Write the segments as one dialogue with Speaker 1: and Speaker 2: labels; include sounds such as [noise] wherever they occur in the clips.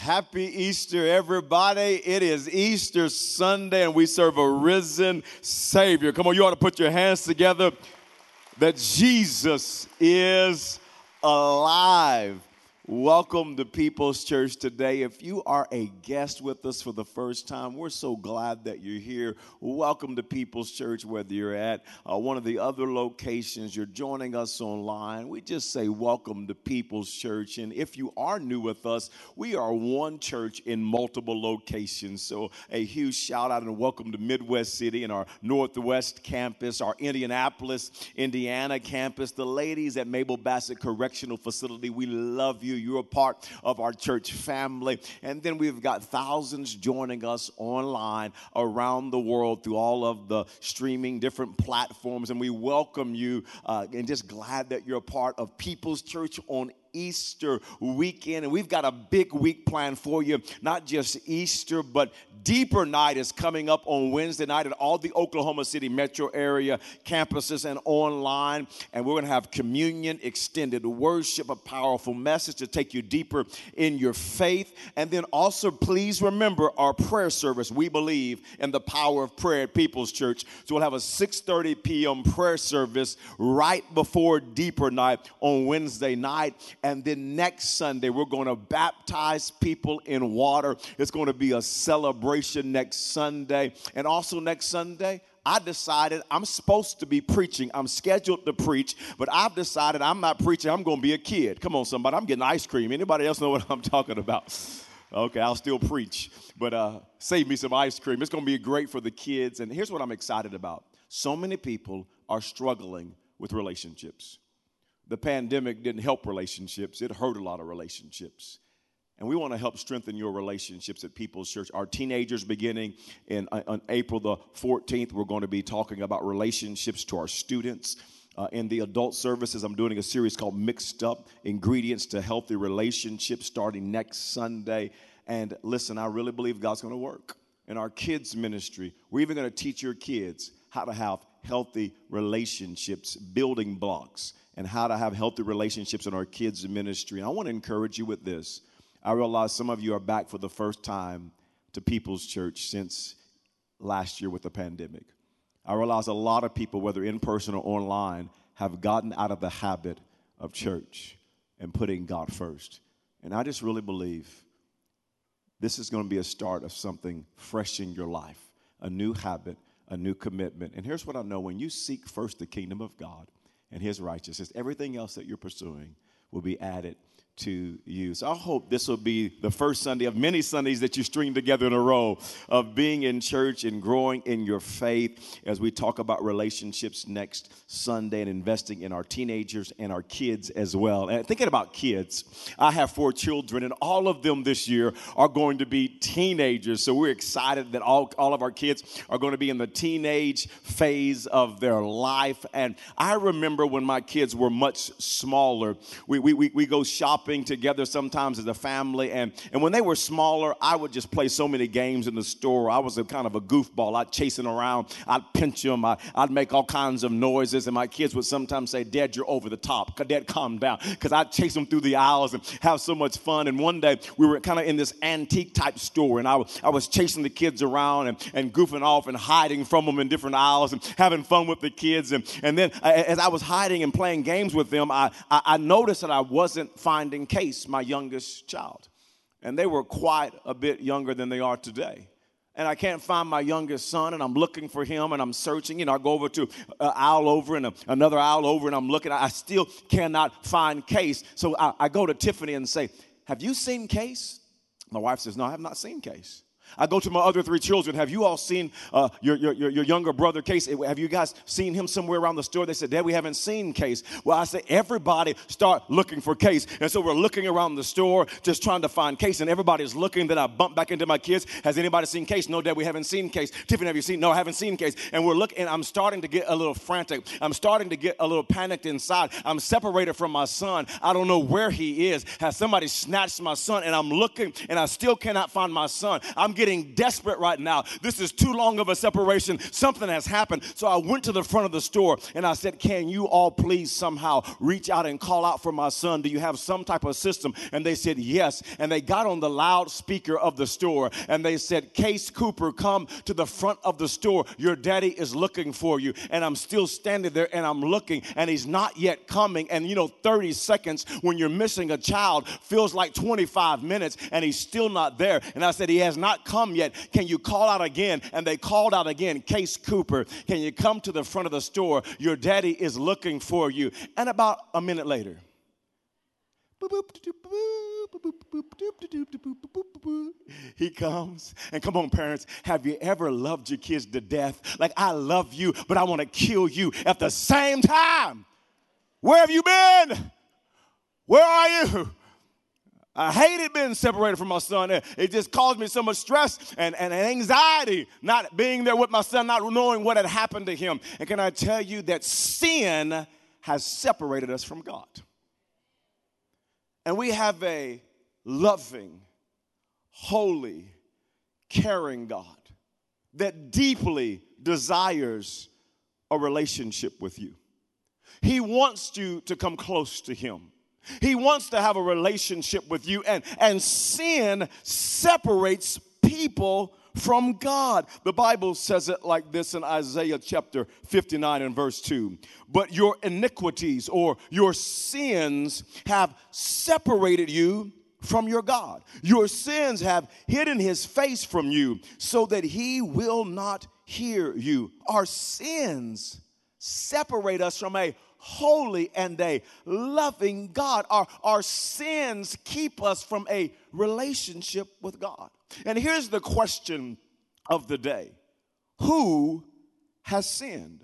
Speaker 1: Happy Easter, everybody. It is Easter Sunday, and we serve a risen Savior. Come on, you ought to put your hands together that Jesus is alive. Welcome to People's Church today. If you are a guest with us for the first time, we're so glad that you're here. Welcome to People's Church, whether you're at uh, one of the other locations, you're joining us online. We just say welcome to People's Church. And if you are new with us, we are one church in multiple locations. So a huge shout out and welcome to Midwest City and our Northwest campus, our Indianapolis, Indiana campus, the ladies at Mabel Bassett Correctional Facility. We love you. You're a part of our church family. And then we've got thousands joining us online around the world through all of the streaming different platforms. And we welcome you uh, and just glad that you're a part of People's Church on Easter weekend. And we've got a big week planned for you, not just Easter, but Deeper Night is coming up on Wednesday night at all the Oklahoma City metro area campuses and online. And we're going to have communion, extended worship, a powerful message to take you deeper in your faith. And then also, please remember our prayer service. We believe in the power of prayer at People's Church. So we'll have a 6:30 p.m. prayer service right before Deeper Night on Wednesday night. And then next Sunday, we're going to baptize people in water. It's going to be a celebration next Sunday. And also next Sunday, I decided I'm supposed to be preaching. I'm scheduled to preach, but I've decided I'm not preaching. I'm going to be a kid. Come on, somebody. I'm getting ice cream. Anybody else know what I'm [laughs] talking about? Okay, I'll still preach, but uh, save me some ice cream. It's going to be great for the kids. And here's what I'm excited about so many people are struggling with relationships the pandemic didn't help relationships, it hurt a lot of relationships. And we want to help strengthen your relationships at People's Church. Our teenagers, beginning in uh, on April the 14th, we're going to be talking about relationships to our students. Uh, in the adult services, I'm doing a series called Mixed Up Ingredients to Healthy Relationships starting next Sunday. And listen, I really believe God's going to work. In our kids' ministry, we're even going to teach your kids how to have healthy relationships, building blocks and how to have healthy relationships in our kids' ministry. And I want to encourage you with this. I realize some of you are back for the first time to People's Church since last year with the pandemic. I realize a lot of people, whether in person or online, have gotten out of the habit of church and putting God first. And I just really believe this is going to be a start of something fresh in your life, a new habit, a new commitment. And here's what I know when you seek first the kingdom of God, and his righteousness. Everything else that you're pursuing will be added to you. So I hope this will be the first Sunday of many Sundays that you string together in a row of being in church and growing in your faith as we talk about relationships next Sunday and investing in our teenagers and our kids as well. And thinking about kids, I have four children and all of them this year are going to be teenagers. So we're excited that all, all of our kids are going to be in the teenage phase of their life. And I remember when my kids were much smaller, we, we, we, we go shopping shopping together sometimes as a family. And, and when they were smaller, I would just play so many games in the store. I was a kind of a goofball. I'd chase them around, I'd pinch them, I, would make all kinds of noises. And my kids would sometimes say, Dad, you're over the top. Dad, calm down. Because I'd chase them through the aisles and have so much fun. And one day we were kind of in this antique type store, and I, I was chasing the kids around and, and goofing off and hiding from them in different aisles and having fun with the kids. And, and then as I was hiding and playing games with them, I, I, I noticed that I wasn't finding Case, my youngest child. And they were quite a bit younger than they are today. And I can't find my youngest son, and I'm looking for him, and I'm searching. You know, I go over to an aisle over and a, another aisle over, and I'm looking. I still cannot find Case. So I, I go to Tiffany and say, Have you seen Case? My wife says, No, I have not seen Case. I go to my other three children. Have you all seen uh, your, your, your younger brother, Case? Have you guys seen him somewhere around the store? They said, Dad, we haven't seen Case. Well, I say, everybody start looking for Case. And so we're looking around the store just trying to find Case. And everybody's looking. Then I bump back into my kids. Has anybody seen Case? No, Dad, we haven't seen Case. Tiffany, have you seen? No, I haven't seen Case. And we're looking, and I'm starting to get a little frantic. I'm starting to get a little panicked inside. I'm separated from my son. I don't know where he is. Has somebody snatched my son? And I'm looking, and I still cannot find my son. I'm getting desperate right now. This is too long of a separation. Something has happened. So I went to the front of the store and I said, Can you all please somehow reach out and call out for my son? Do you have some type of system? And they said, Yes. And they got on the loudspeaker of the store and they said, Case Cooper, come to the front of the store. Your daddy is looking for you. And I'm still standing there and I'm looking and he's not yet coming. And you know, 30 seconds when you're missing a child feels like 25 minutes and he's still not there. And I said, He has not come yet. Can you call out again? And they called out again, Case Cooper, can you come to the front of the store? Your daddy is looking for you. And about a minute later, he comes. And come on, parents, have you ever loved your kids to death? Like, I love you, but I want to kill you at the same time. Where have you been? Where are you? I hated being separated from my son. It just caused me so much stress and, and anxiety, not being there with my son, not knowing what had happened to him. And can I tell you that sin has separated us from God? And we have a loving, holy, caring God that deeply desires a relationship with you. He wants you to come close to Him. He wants to have a relationship with you, and, and sin separates people from God. The Bible says it like this in Isaiah chapter 59 and verse 2. But your iniquities or your sins have separated you from your God. Your sins have hidden his face from you so that he will not hear you. Our sins separate us from a holy and a loving God. Our, our sins keep us from a relationship with God. And here's the question of the day Who has sinned?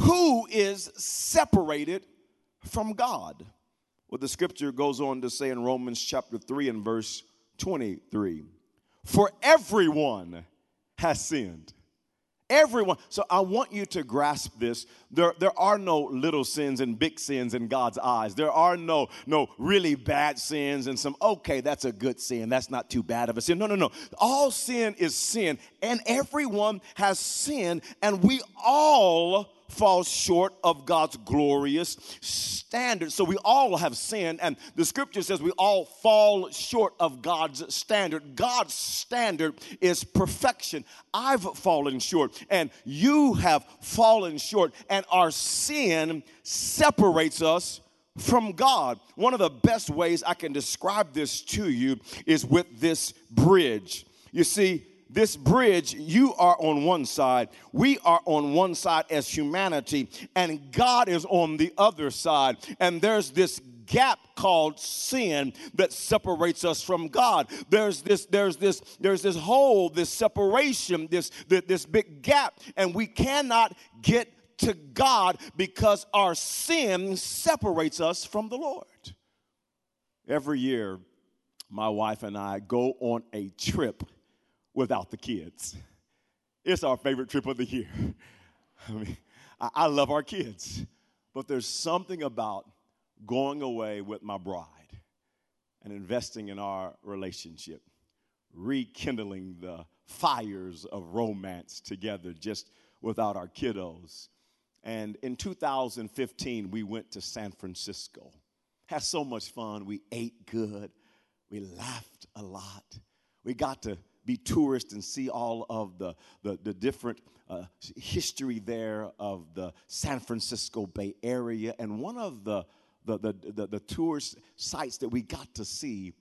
Speaker 1: Who is separated from God? Well, the scripture goes on to say in Romans chapter 3 and verse 23 For everyone has sinned Everyone. So I want you to grasp this. There, there are no little sins and big sins in God's eyes. There are no, no really bad sins and some, okay, that's a good sin. That's not too bad of a sin. No, no, no. All sin is sin, and everyone has sin, and we all falls short of God's glorious standard. So we all have sinned, and the scripture says we all fall short of God's standard. God's standard is perfection. I've fallen short, and you have fallen short, and our sin separates us from God. One of the best ways I can describe this to you is with this bridge. You see, this bridge, you are on one side, we are on one side as humanity, and God is on the other side. And there's this gap called sin that separates us from God. There's this, there's this, there's this hole, this separation, this, this, this big gap, and we cannot get to God because our sin separates us from the Lord. Every year, my wife and I go on a trip without the kids. It's our favorite trip of the year. [laughs] I mean, I, love our kids, but there's something about going away with my bride and investing in our relationship, rekindling the fires of romance together just without our kiddos. And in 2015, we went to San Francisco. Had so much fun. We ate good. We laughed a lot. We got to be tourists and see all of the, the, the different uh, history there of the San Francisco Bay Area. And one of the, the, the, the, the tourist sites that we got to see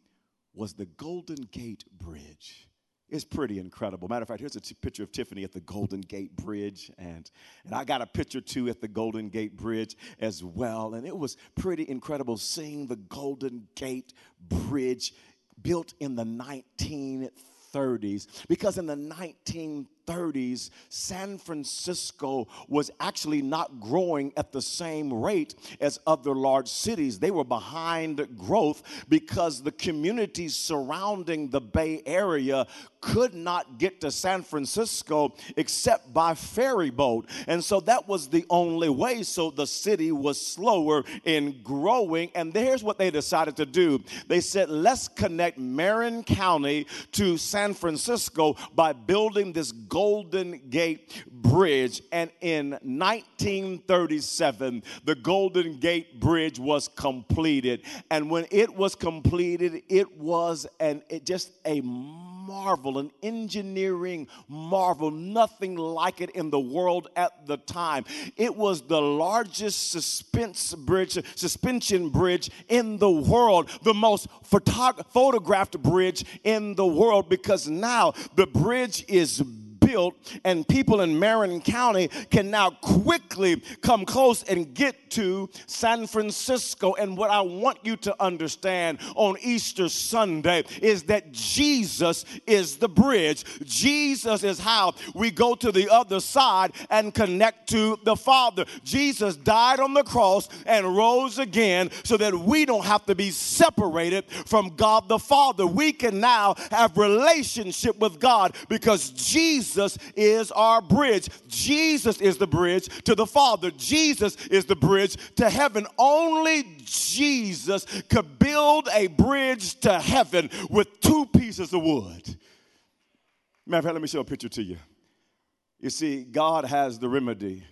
Speaker 1: was the Golden Gate Bridge. It's pretty incredible. Matter of fact, here's a t- picture of Tiffany at the Golden Gate Bridge, and, and I got a picture too at the Golden Gate Bridge as well. And it was pretty incredible seeing the Golden Gate Bridge built in the 1930s 30s because in the 1930s 1930s, San Francisco was actually not growing at the same rate as other large cities. They were behind growth because the communities surrounding the Bay Area could not get to San Francisco except by ferry boat. And so that was the only way. So the city was slower in growing. And here's what they decided to do they said, let's connect Marin County to San Francisco by building this Golden Gate Bridge. And in 1937, the Golden Gate Bridge was completed. And when it was completed, it was an it just a marvel, an engineering marvel, nothing like it in the world at the time. It was the largest suspense bridge, suspension bridge in the world, the most photog- photographed bridge in the world because now the bridge is built, and people in Marin County can now quickly come close and get to San Francisco. And what I want you to understand on Easter Sunday is that Jesus is the bridge. Jesus is how we go to the other side and connect to the Father. Jesus died on the cross and rose again so that we don't have to be separated from God the Father. We can now have relationship with God because Jesus Jesus is our bridge. Jesus is the bridge to the Father. Jesus is the bridge to heaven. Only Jesus could build a bridge to heaven with two pieces of wood. Matter of fact, let me show a picture to you. You see, God has the remedy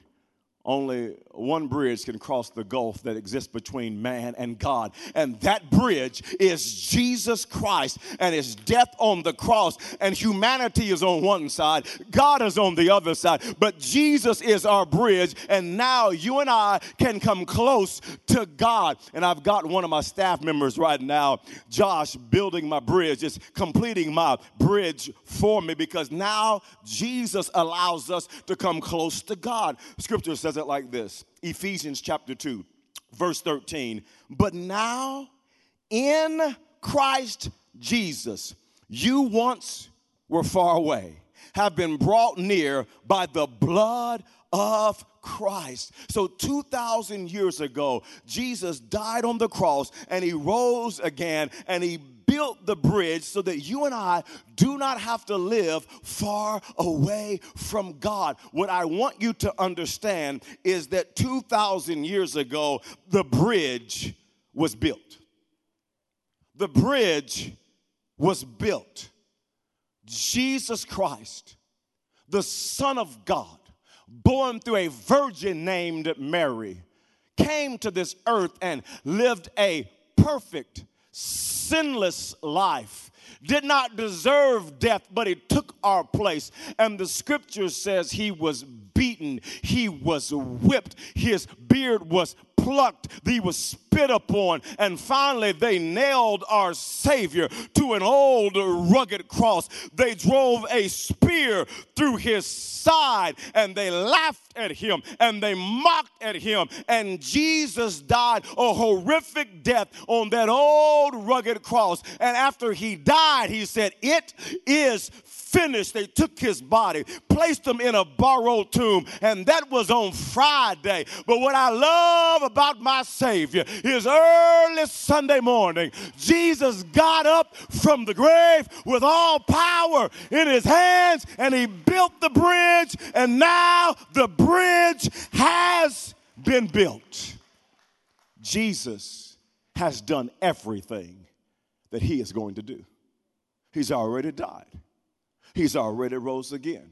Speaker 1: only one bridge can cross the gulf that exists between man and God. And that bridge is Jesus Christ and his death on the cross. And humanity is on one side, God is on the other side. But Jesus is our bridge. And now you and I can come close to God. And I've got one of my staff members right now, Josh, building my bridge, is completing my bridge for me because now Jesus allows us to come close to God. Scripture says, it like this Ephesians chapter 2, verse 13. But now in Christ Jesus, you once were far away, have been brought near by the blood of Christ. So 2,000 years ago, Jesus died on the cross and he rose again and he built the bridge so that you and I do not have to live far away from God. What I want you to understand is that 2,000 years ago, the bridge was built. The bridge was built. Jesus Christ, the Son of God, born through a virgin named Mary, came to this earth and lived a perfect, sinless life did not deserve death, but he took our place. And the scripture says he was beaten, he was whipped, his beard was plucked, he was spit upon, and finally they nailed our Savior to an old rugged cross. They drove a spear through his side and they laughed at him and they mocked at him. And Jesus died a horrific death on that old rugged cross. And after he died, he said, It is finished, they took his body, placed him in a borrowed tomb, and that was on Friday. But what I love about my Savior is early Sunday morning, Jesus got up from the grave with all power in his hands, and he built the bridge, and now the bridge has been built. Jesus has done everything that he is going to do. He's already died. He's already rose again.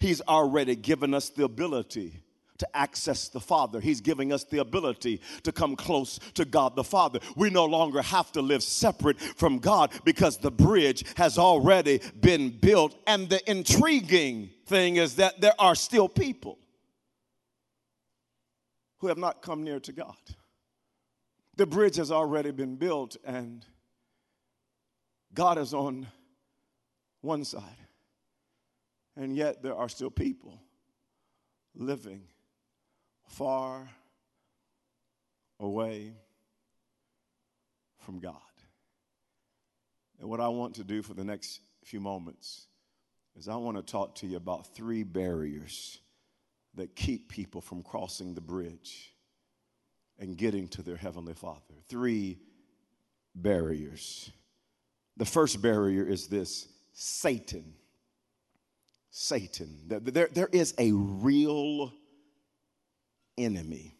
Speaker 1: He's already given us the ability to access the Father. He's giving us the ability to come close to God the Father. We no longer have to live separate from God because the bridge has already been built. And the intriguing thing is that there are still people who have not come near to God. The bridge has already been built, and God is on one side. And yet there are still people living far away from God. And what I want to do for the next few moments is I want to talk to you about three barriers that keep people from crossing the bridge and getting to their Heavenly Father. Three barriers. The first barrier is this Satan. Satan. There, there is a real enemy.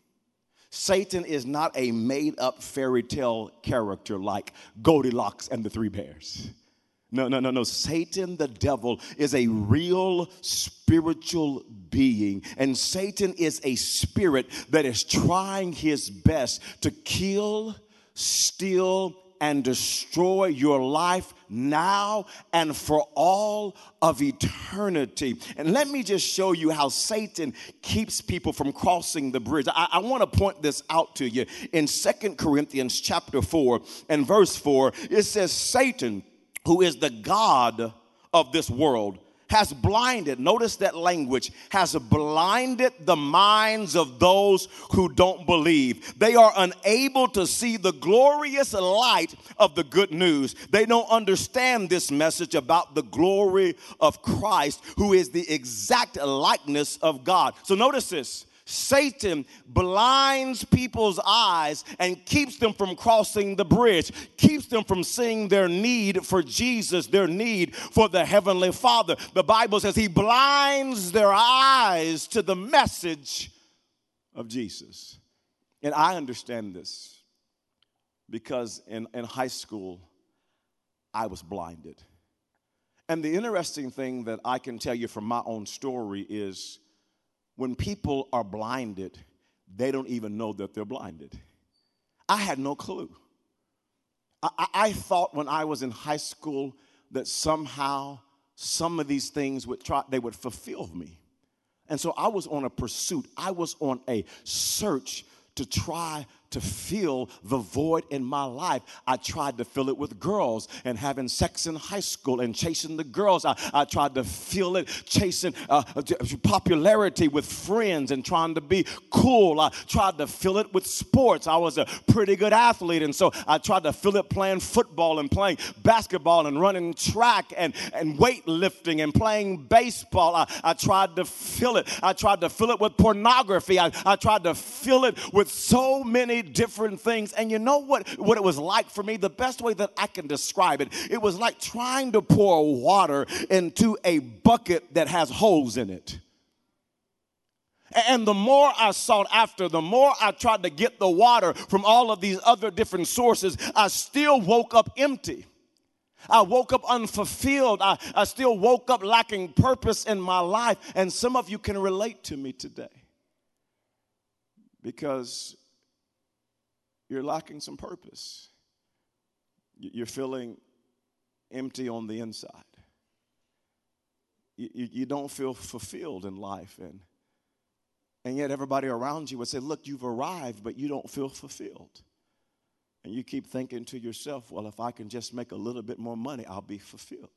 Speaker 1: Satan is not a made up fairy tale character like Goldilocks and the Three Bears. No, no, no, no. Satan, the devil, is a real spiritual being. And Satan is a spirit that is trying his best to kill, steal, and destroy your life now and for all of eternity. And let me just show you how Satan keeps people from crossing the bridge. I, I want to point this out to you. In Second Corinthians chapter 4 and verse 4, it says, Satan, who is the God of this world, has blinded, notice that language, has blinded the minds of those who don't believe. They are unable to see the glorious light of the good news. They don't understand this message about the glory of Christ, who is the exact likeness of God. So notice this Satan blinds people's eyes and keeps them from crossing the bridge, keeps them from seeing their need for Jesus, their need for the Heavenly Father. The Bible says he blinds their eyes to the message of Jesus. And I understand this because in, in high school, I was blinded. And the interesting thing that I can tell you from my own story is when people are blinded, they don't even know that they're blinded. I had no clue. I, I, thought when I was in high school that somehow some of these things would try, they would fulfill me. And so I was on a pursuit, I was on a search to try to fill the void in my life. I tried to fill it with girls and having sex in high school and chasing the girls. I, I tried to fill it chasing uh, popularity with friends and trying to be cool. I tried to fill it with sports. I was a pretty good athlete, and so I tried to fill it playing football and playing basketball and running track and, and weightlifting and playing baseball. I, I tried to fill it. I tried to fill it with pornography. I, I tried to fill it with so many different things. And you know what, what it was like for me? The best way that I can describe it, it was like trying to pour water into a bucket that has holes in it. And the more I sought after, the more I tried to get the water from all of these other different sources, I still woke up empty. I woke up unfulfilled. I, I still woke up lacking purpose in my life. And some of you can relate to me today because you're lacking some purpose. You're feeling empty on the inside. You, you, don't feel fulfilled in life. And, and yet, everybody around you would say, Look, you've arrived, but you don't feel fulfilled. And you keep thinking to yourself, Well, if I can just make a little bit more money, I'll be fulfilled.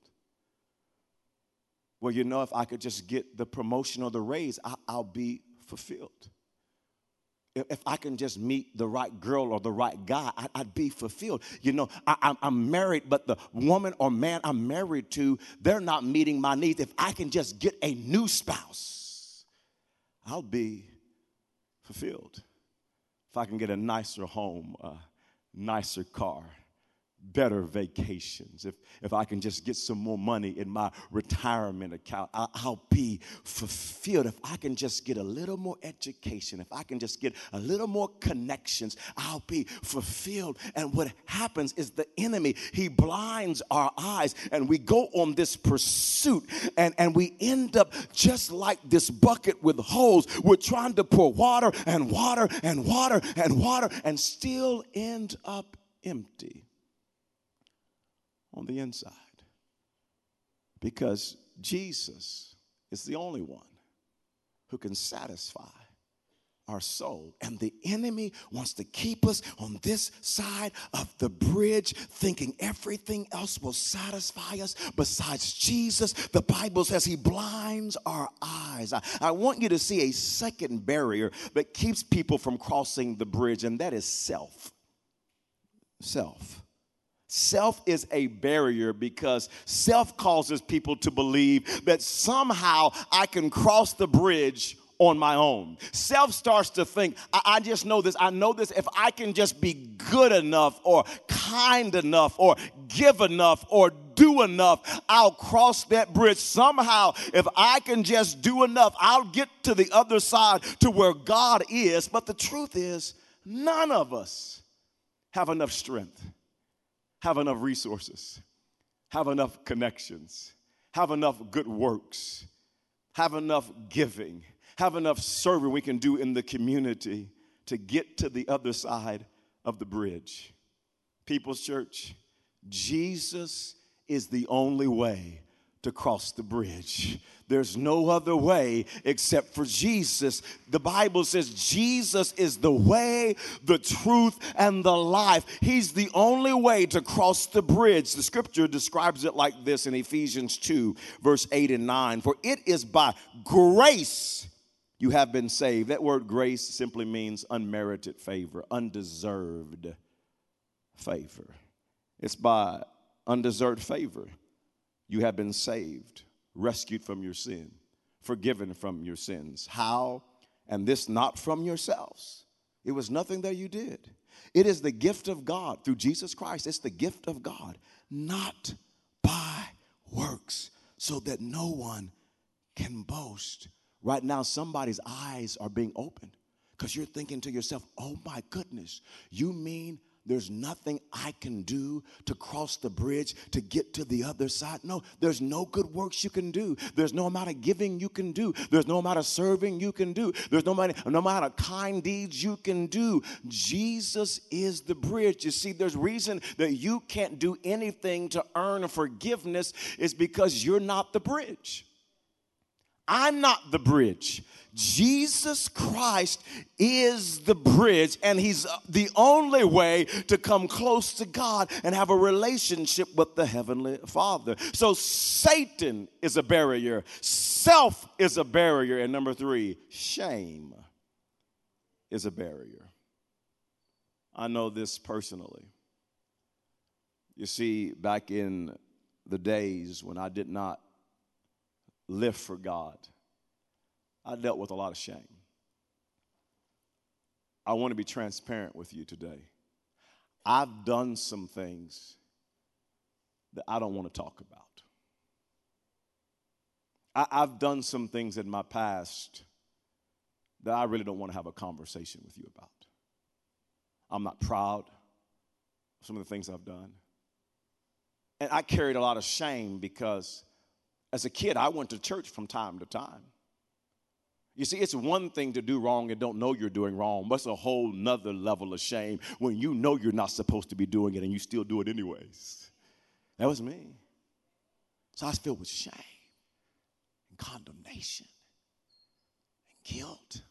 Speaker 1: Well, you know, if I could just get the promotion or the raise, I, I'll be fulfilled if I can just meet the right girl or the right guy, I'd be fulfilled. You know, I, am married, but the woman or man I'm married to, they're not meeting my needs. If I can just get a new spouse, I'll be fulfilled. If I can get a nicer home, a nicer car, better vacations, if, if I can just get some more money in my retirement account, I, I'll be fulfilled. If I can just get a little more education, if I can just get a little more connections, I'll be fulfilled. And what happens is the enemy, he blinds our eyes, and we go on this pursuit, and, and we end up just like this bucket with holes. We're trying to pour water and water and water and water and still end up empty on the inside. Because Jesus is the only one who can satisfy our soul. And the enemy wants to keep us on this side of the bridge, thinking everything else will satisfy us besides Jesus. The Bible says he blinds our eyes. I, I, want you to see a second barrier that keeps people from crossing the bridge, and that is self. Self. Self is a barrier because self causes people to believe that somehow I can cross the bridge on my own. Self starts to think, I, I, just know this. I know this. If I can just be good enough or kind enough or give enough or do enough, I'll cross that bridge. Somehow, if I can just do enough, I'll get to the other side to where God is. But the truth is, none of us have enough strength have enough resources, have enough connections, have enough good works, have enough giving, have enough serving we can do in the community to get to the other side of the bridge. People's Church, Jesus is the only way to cross the bridge. There's no other way except for Jesus. The Bible says Jesus is the way, the truth, and the life. He's the only way to cross the bridge. The scripture describes it like this in Ephesians 2, verse 8 and 9 For it is by grace you have been saved. That word grace simply means unmerited favor, undeserved favor. It's by undeserved favor you have been saved rescued from your sin, forgiven from your sins. How? And this not from yourselves. It was nothing that you did. It is the gift of God through Jesus Christ. It's the gift of God, not by works, so that no one can boast. Right now, somebody's eyes are being opened because you're thinking to yourself, oh my goodness, you mean there's nothing I can do to cross the bridge to get to the other side. No, there's no good works you can do. There's no amount of giving you can do. There's no amount of serving you can do. There's no amount, no amount of kind deeds you can do. Jesus is the bridge. You see, there's reason that you can't do anything to earn forgiveness is because you're not the bridge. I'm not the bridge. Jesus Christ is the bridge, and He's the only way to come close to God and have a relationship with the Heavenly Father. So, Satan is a barrier, self is a barrier, and number three, shame is a barrier. I know this personally. You see, back in the days when I did not live for God, I dealt with a lot of shame. I want to be transparent with you today. I've done some things that I don't want to talk about. I, have done some things in my past that I really don't want to have a conversation with you about. I'm not proud of some of the things I've done. And I carried a lot of shame because as a kid, I went to church from time to time. You see, it's one thing to do wrong and don't know you're doing wrong, but it's a whole nother level of shame when you know you're not supposed to be doing it and you still do it anyways. That was me. So I was filled with shame and condemnation and guilt.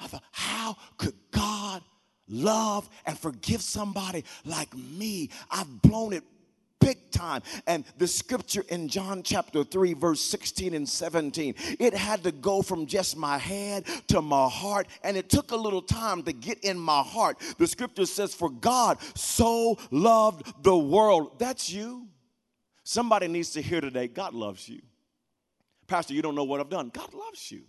Speaker 1: I thought, how could God love and forgive somebody like me? I've blown it big time. And the scripture in John chapter 3, verse 16 and 17, it had to go from just my head to my heart, and it took a little time to get in my heart. The scripture says, For God so loved the world. That's you. Somebody needs to hear today God loves you. Pastor, you don't know what I've done. God loves you.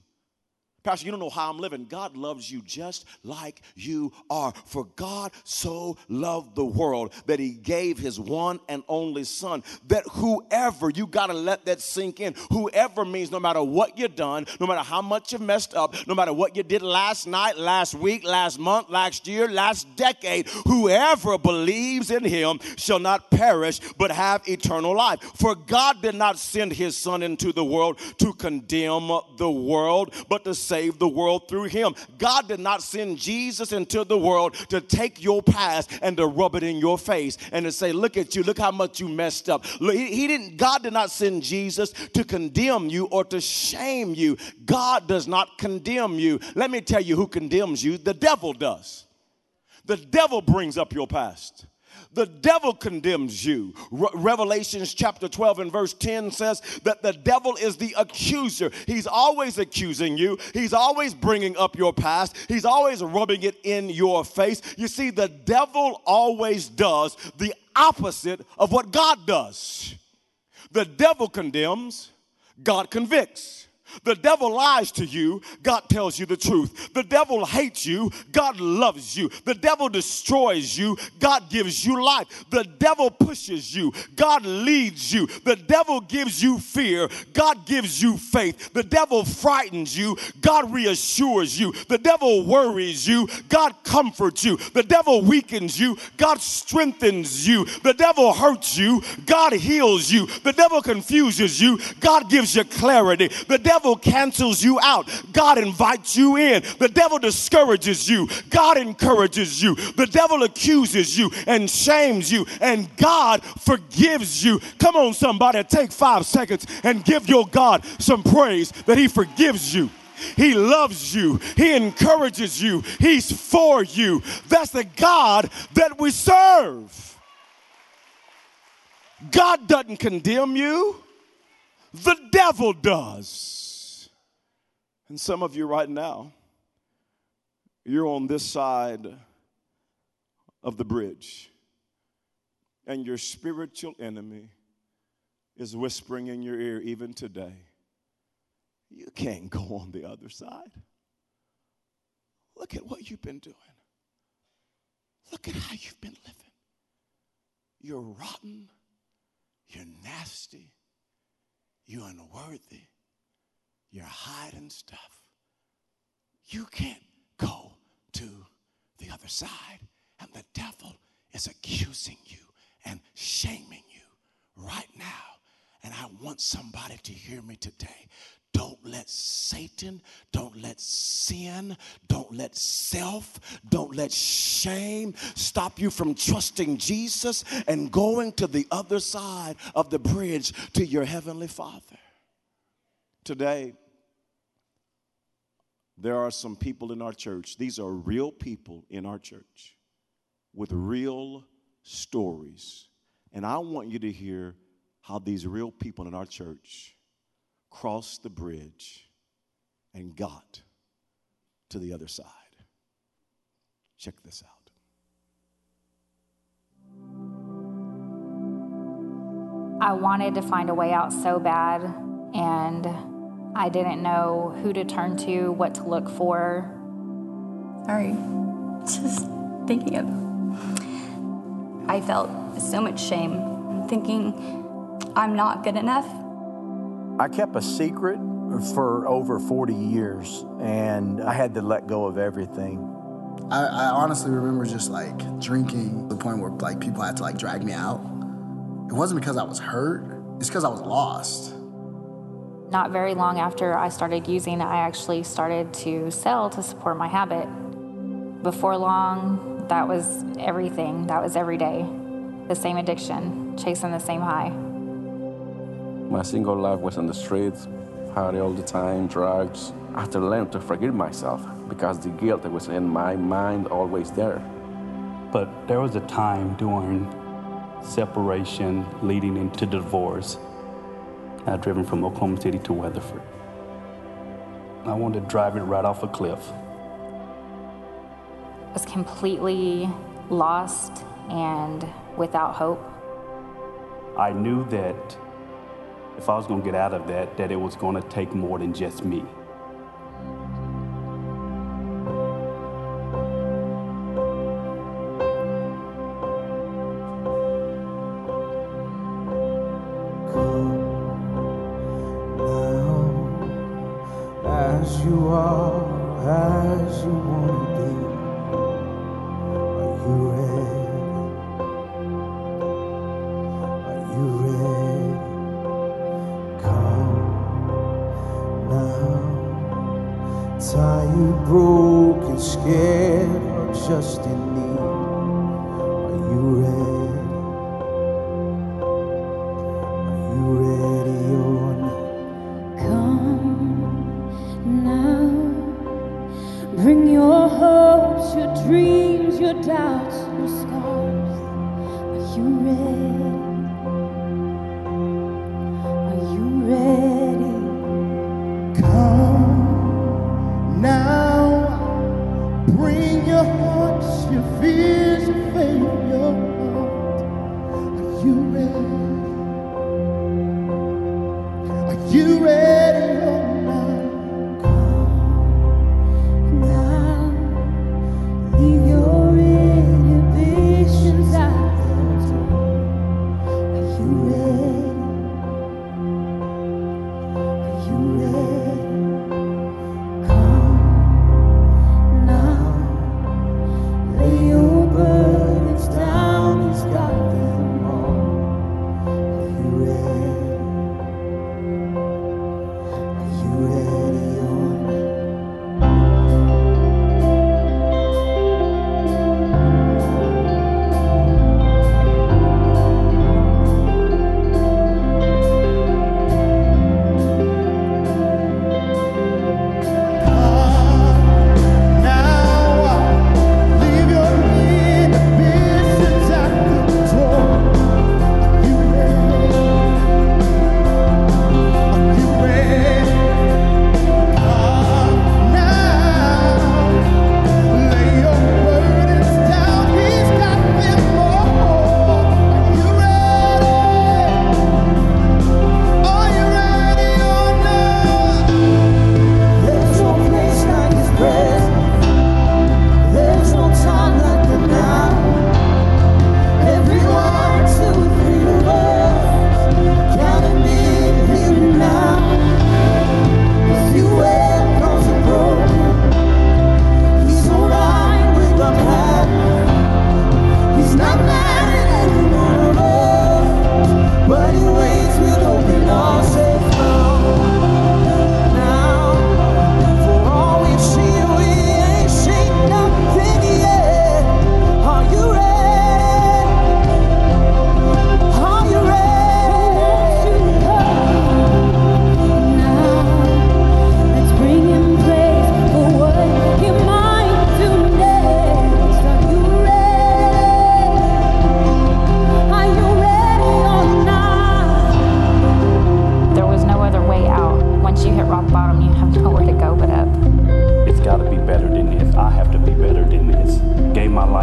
Speaker 1: Pastor, you don't know how I'm living. God loves you just like you are. For God so loved the world that he gave his one and only son. That whoever, you got to let that sink in. Whoever means no matter what you've done, no matter how much you messed up, no matter what you did last night, last week, last month, last year, last decade, whoever believes in him shall not perish but have eternal life. For God did not send his son into the world to condemn the world, but to save save the world through him. God did not send Jesus into the world to take your past and to rub it in your face and to say, look at you, look how much you messed up. He, he didn't, God did not send Jesus to condemn you or to shame you. God does not condemn you. Let me tell you who condemns you. The devil does. The devil brings up your past. The devil condemns you. Re- Revelations chapter 12 and verse 10 says that the devil is the accuser. He's always accusing you, he's always bringing up your past, he's always rubbing it in your face. You see, the devil always does the opposite of what God does. The devil condemns, God convicts. The devil lies to you, God tells you the truth. The devil hates you, God loves you. The devil destroys you, God gives you life. The devil pushes you, God leads you. The devil gives you fear, God gives you faith. The devil frightens you, God reassures you. The devil worries you, God comforts you. The devil weakens you, God strengthens you. The devil hurts you, God heals you. The devil confuses you, God gives you clarity. The devil devil cancels you out, God invites you in. The devil discourages you, God encourages you. The devil accuses you and shames you, and God forgives you. Come on, somebody, take five seconds and give your God some praise that He forgives you. He loves you. He encourages you. He's for you. That's the God that we serve. God doesn't condemn you, the devil does. And some of you right now, you're on this side of the bridge, and your spiritual enemy is whispering in your ear even today. You can't go on the other side. Look at what you've been doing. Look at how you've been living. You're rotten. You're nasty. You're unworthy. You're hiding stuff. You can't go to the other side. And the devil is accusing you and shaming you right now. And I want somebody to hear me today. Don't let Satan, don't let sin, don't let self, don't let shame stop you from trusting Jesus and going to the other side of the bridge to your heavenly Father. Today, there are some people in our church, these are real people in our church with real stories. And I want you to hear how these real people in our church crossed the bridge and got to the other side. Check this out.
Speaker 2: I wanted to find a way out so bad, and I didn't know who to turn to, what to look for.
Speaker 3: Sorry, [laughs] just thinking of. I felt so much shame, thinking I'm not good enough.
Speaker 4: I kept a secret for over 40 years, and I had to let go of everything.
Speaker 5: I, I honestly remember just like drinking to the point where like people had to like drag me out. It wasn't because I was hurt, it's because I was lost.
Speaker 2: Not very long after I started using, I actually started to sell to support my habit. Before long, that was everything. That was every day. The same addiction, chasing the same high.
Speaker 6: My single life was on the streets, party all the time, drugs. I had to learn to forgive myself because the guilt that was in my mind always there.
Speaker 7: But there was a time during separation leading into divorce I had driven from Oklahoma City to Weatherford. I wanted to drive it right off a cliff.
Speaker 2: I was completely lost and without hope.
Speaker 7: I knew that if I was going to get out of that, that it was going to take more than just me.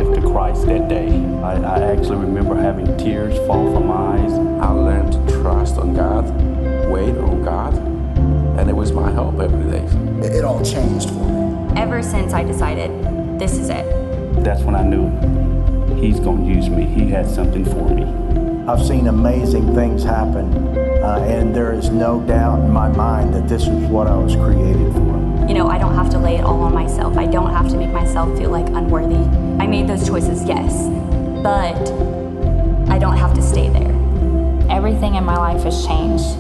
Speaker 7: Life to Christ that day. I, I actually remember having tears fall from my eyes.
Speaker 6: I learned to trust on God, wait on God, and it was my help every day.
Speaker 5: It, it all changed for me.
Speaker 3: Ever since I decided this is it,
Speaker 7: That's when I knew He's going to use me. He had something for me.
Speaker 4: I've seen amazing things happen, uh, and there is no doubt in my mind that this is what I was created for.
Speaker 3: you know, I don't have to lay it all on myself. I don't have to make myself feel like unworthy. I made those choices, yes, but I don't have to stay there.
Speaker 2: Everything in my life has changed.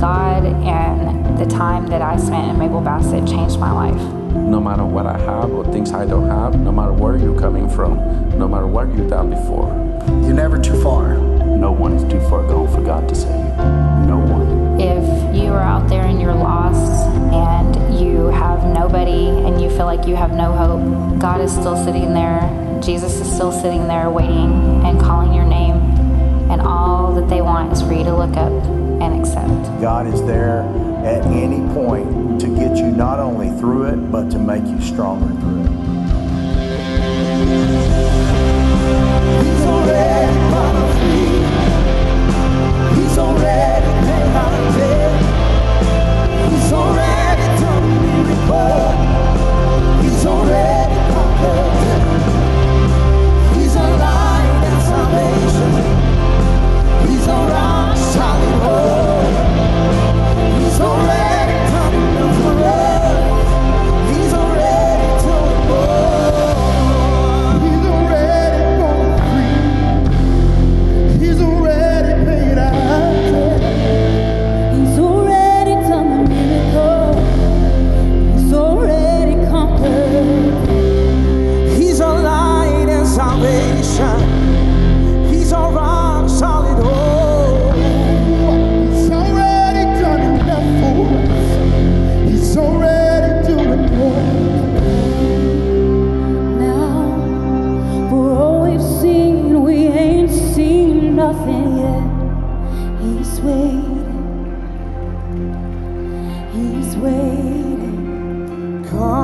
Speaker 2: God and the time that I spent in Mabel Bassett changed my life.
Speaker 6: No matter what I have or things I don't have, no matter where you're coming from, no matter what you've done before,
Speaker 5: You're never too far.
Speaker 7: No one is too far gone for God to save. No one.
Speaker 2: If you are out there and you're lost and you have nobody and you feel like you have no hope, God is still sitting there. Jesus is still sitting there waiting and calling your name. And all that they want is for you to look up and accept.
Speaker 4: God is there at any point to get you not only through it, but to make you stronger through it.
Speaker 8: He's already bought us free. He's already paid our debt. He's already done a miracle. He's already waiting. He's
Speaker 9: waiting. Come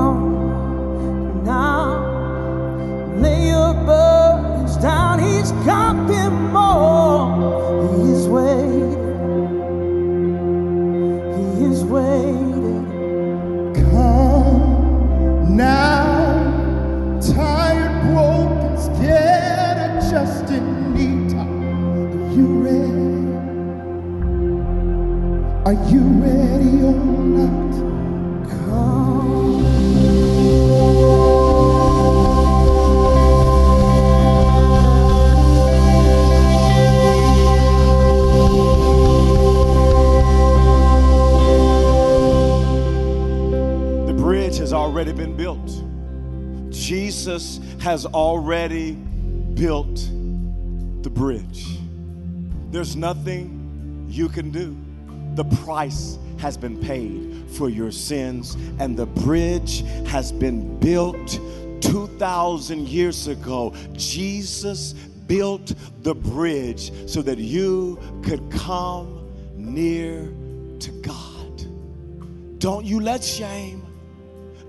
Speaker 1: There's nothing you can do. The price has been paid for your sins, and the bridge has been built 2,000 years ago. Jesus built the bridge so that you could come near to God. Don't you let shame,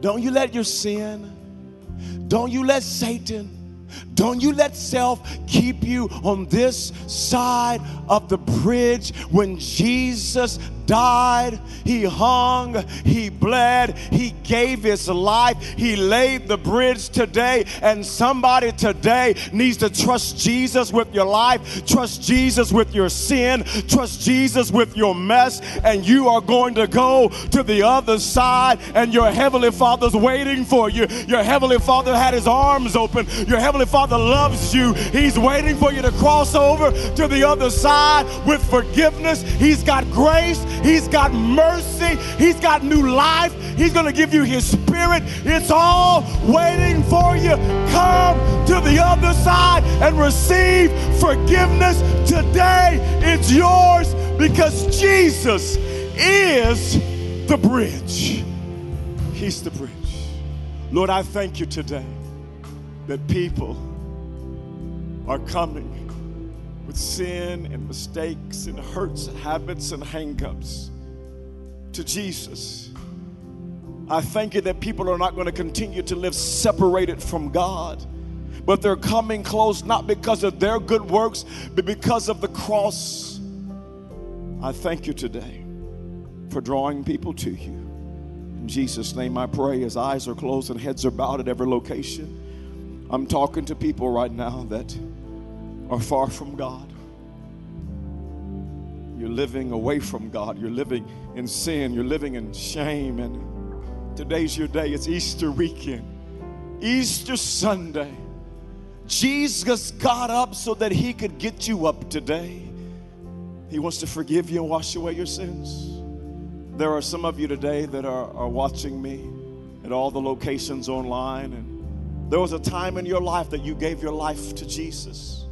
Speaker 1: don't you let your sin, don't you let Satan, don't you let self keep you on this side of the bridge when Jesus died, he hung, he bled, he gave his life, he laid the bridge today. And somebody today needs to trust Jesus with your life, trust Jesus with your sin, trust Jesus with your mess, and you are going to go to the other side, and your heavenly Father's waiting for you. Your heavenly Father had his arms open, your heavenly Father loves you. He's waiting for you to cross over to the other side with forgiveness. He's got grace. He's got mercy. He's got new life. He's going to give you His Spirit. It's all waiting for you. Come to the other side and receive forgiveness today. It's yours because Jesus is the bridge. He's the bridge. Lord, I thank you today that people are coming with sin and mistakes and hurts and habits and hangups to Jesus. I thank you that people are not going to continue to live separated from God, but they're coming close not because of their good works, but because of the cross. I thank you today for drawing people to you. In Jesus' name I pray, as eyes are closed and heads are bowed at every location. I'm talking to people right now that are far from God. You're living away from God. You're living in sin. You're living in shame. And today's your day. It's Easter weekend, Easter Sunday. Jesus got up so that he could get you up today. He wants to forgive you and wash away your sins. There are some of you today that are, are watching me at all the locations online, and there was a time in your life that you gave your life to Jesus.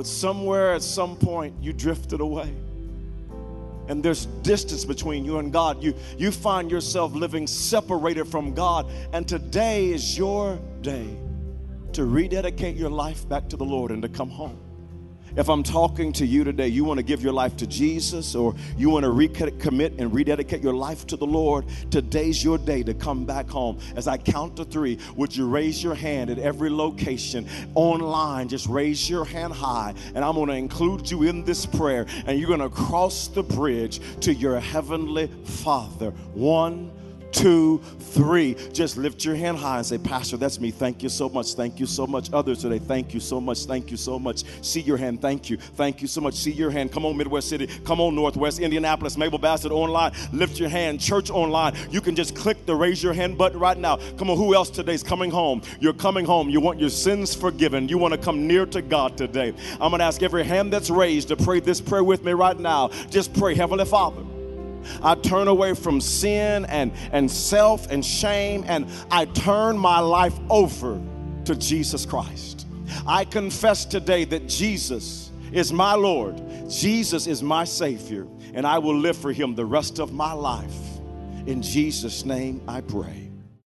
Speaker 1: But somewhere at some point you drifted away. And there's distance between you and God. You, you find yourself living separated from God. And today is your day to rededicate your life back to the Lord and to come home. If I'm talking to you today, you want to give your life to Jesus or you want to recommit and rededicate your life to the Lord, today's your day to come back home. As I count to three, would you raise your hand at every location online? Just raise your hand high, and I'm going to include you in this prayer, and you're going to cross the bridge to your heavenly Father. One, two, three. Just lift your hand high and say, Pastor, that's me. Thank you so much. Thank you so much. Others today, thank you so much. Thank you so much. See your hand. Thank you. Thank you so much. See your hand. Come on, Midwest City. Come on, Northwest, Indianapolis, Mabel Bassett online. Lift your hand. Church online. You can just click the raise your hand button right now. Come on, who else today's coming home? You're coming home. You want your sins forgiven. You want to come near to God today. I'm going to ask every hand that's raised to pray this prayer with me right now. Just pray, Heavenly Father. I turn away from sin and, and self and shame, and I turn my life over to Jesus Christ. I confess today that Jesus is my Lord, Jesus is my Savior, and I will live for Him the rest of my life. In Jesus' name I pray.